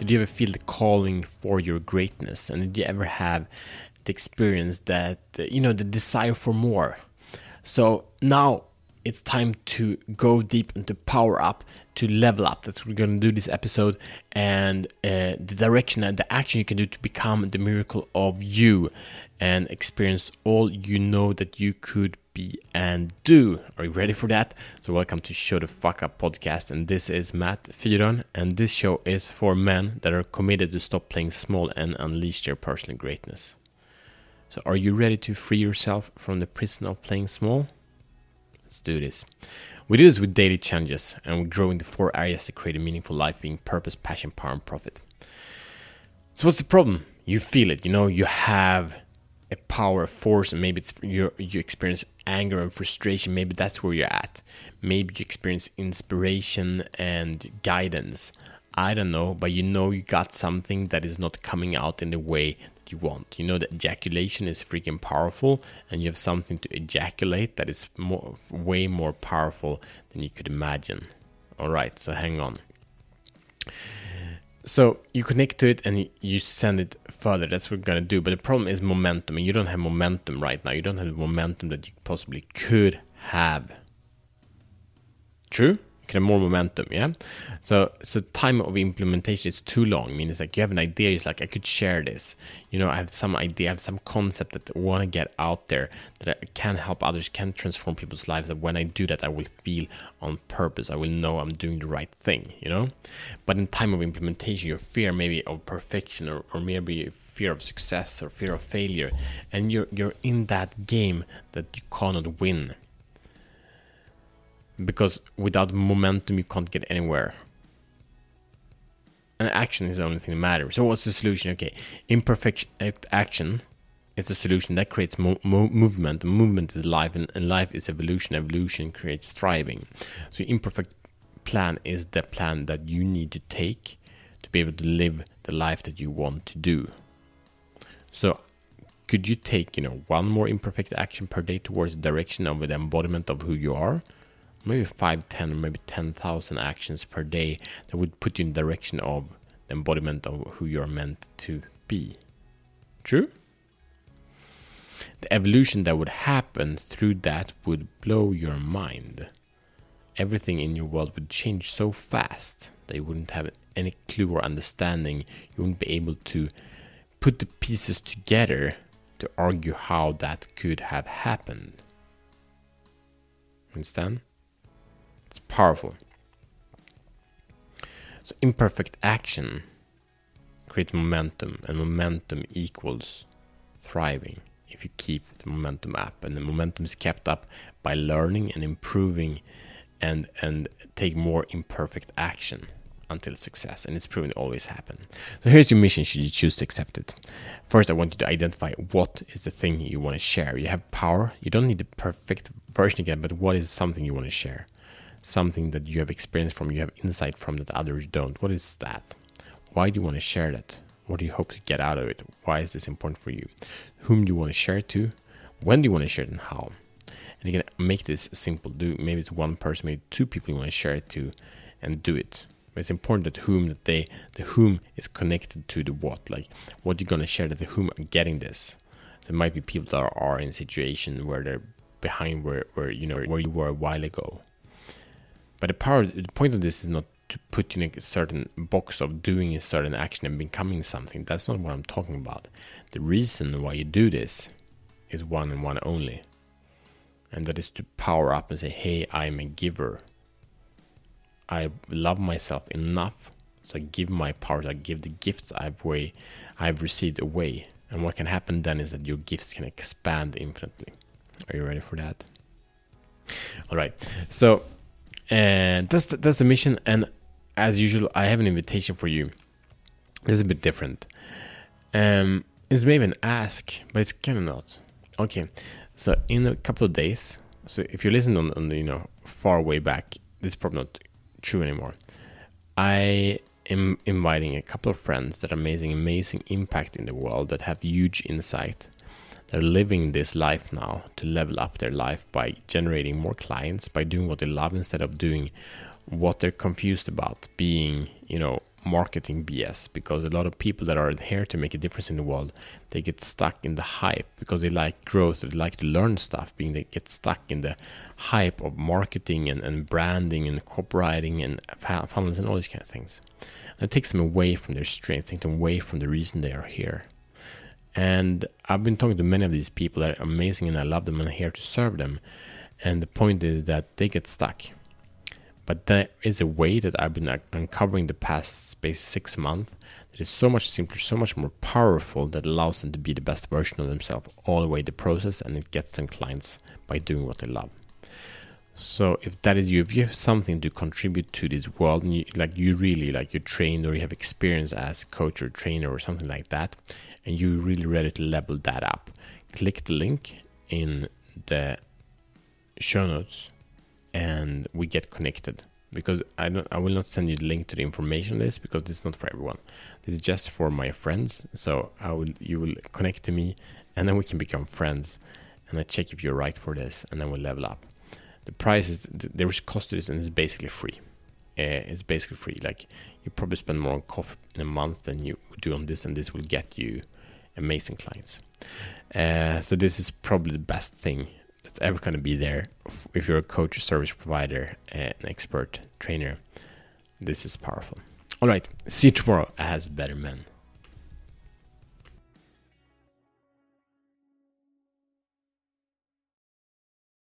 Did you ever feel the calling for your greatness? And did you ever have the experience that, you know, the desire for more? So now it's time to go deep into power up to level up that's what we're going to do this episode and uh, the direction and the action you can do to become the miracle of you and experience all you know that you could be and do are you ready for that so welcome to show the fuck up podcast and this is matt fyron and this show is for men that are committed to stop playing small and unleash their personal greatness so are you ready to free yourself from the prison of playing small Let's do this. We do this with daily challenges and we grow into four areas to create a meaningful life being purpose, passion, power, and profit. So, what's the problem? You feel it, you know, you have a power, force, and maybe it's you you experience anger and frustration. Maybe that's where you're at. Maybe you experience inspiration and guidance. I don't know, but you know you got something that is not coming out in the way that you want. You know that ejaculation is freaking powerful, and you have something to ejaculate that is more, way more powerful than you could imagine. All right, so hang on. So you connect to it and you send it further. That's what we're gonna do. But the problem is momentum, and you don't have momentum right now. You don't have the momentum that you possibly could have. True? Kind of more momentum yeah? So so time of implementation is too long I mean it's like you have an idea it's like i could share this. You know i have some idea i have some concept that i want to get out there that I can help others can transform people's lives that when i do that i will feel on purpose i will know i'm doing the right thing you know? But in time of implementation your fear maybe of perfection or, or maybe fear of success or fear of failure and you're you're in that game that you cannot win because without momentum you can't get anywhere. And action is the only thing that matters. So what's the solution? Okay imperfect action is a solution that creates mo- mo- movement. Movement is life and, and life is evolution. Evolution creates thriving. So imperfect plan is the plan that you need to take to be able to live the life that you want to do. So could you take you know one more imperfect action per day towards the direction of the embodiment of who you are maybe 5, 10, or maybe 10,000 actions per day that would put you in the direction of the embodiment of who you're meant to be. True? The evolution that would happen through that would blow your mind. Everything in your world would change so fast that you wouldn't have any clue or understanding. You wouldn't be able to put the pieces together to argue how that could have happened. Understand? Powerful. So imperfect action creates momentum, and momentum equals thriving if you keep the momentum up. And the momentum is kept up by learning and improving and and take more imperfect action until success. And it's proven to always happen. So here's your mission should you choose to accept it. First i want you to identify what is the thing you want to share. You have power. You don't need the perfect version again but what is something you want to share something that you have experienced from, you have insight from that others don't. What is that? Why do you want to share that? What do you hope to get out of it? Why is this important for you? Whom do you want to share it to? When do you want to share it and how? And you can make this simple. Do maybe it's one person, maybe two people you want to share it to, and do it. It's important that whom that they the whom is connected to the what. Like what you're gonna share that the whom are getting this. So it might be people that are in a situation where they're behind where, where you know where you were a while ago but the power, the point of this is not to put you in a certain box of doing a certain action and becoming something. That's not what I'm talking about. The reason why you do this is one and one only. And that is to power up and say, hey, I'm a giver. I love myself enough. So I give my power, I give the gifts I've way I've received away. And what can happen then is that your gifts can expand infinitely. Are you ready for that? All right. So and that's the, that's the mission. And as usual, I have an invitation for you. This is a bit different. Um, it's maybe an ask, but it's kind of not. Okay, so in a couple of days, so if you listen on, on the, you know far way back, this is probably not true anymore. I am inviting a couple of friends that are amazing, amazing impact in the world that have huge insight they're living this life now to level up their life by generating more clients, by doing what they love instead of doing what they're confused about, being, you know, marketing BS because a lot of people that are here to make a difference in the world they get stuck in the hype because they like growth they like to learn stuff being they get stuck in the hype of marketing and, and branding and copywriting and funnels and all these kind of things. And it takes them away from their strength takes them away from the reason they are here and I've been talking to many of these people that are amazing and I love them and I'm here to serve them and the point is that they get stuck but there is a way that I've been uncovering the past space six months that is so much simpler, so much more powerful that allows them to be the best version of themselves all the way the process and it gets them clients by doing what they love. So if that is you, if you have something to contribute to this world, and you, like you really like you're trained or you have experience as a coach or trainer or something like that, and you're really ready to level that up, click the link in the show notes and we get connected because I don't I will not send you the link to the information list because it's not for everyone. This is just for my friends. So I will you will connect to me and then we can become friends and I check if you're right for this and then we'll level up. The price is there is cost to this and it's basically free. Uh, it's basically free. Like you probably spend more on coffee in a month than you do on this and this will get you amazing clients. Uh, so this is probably the best thing that's ever going to be there if you're a coach service provider an expert trainer this is powerful all right see you tomorrow as better men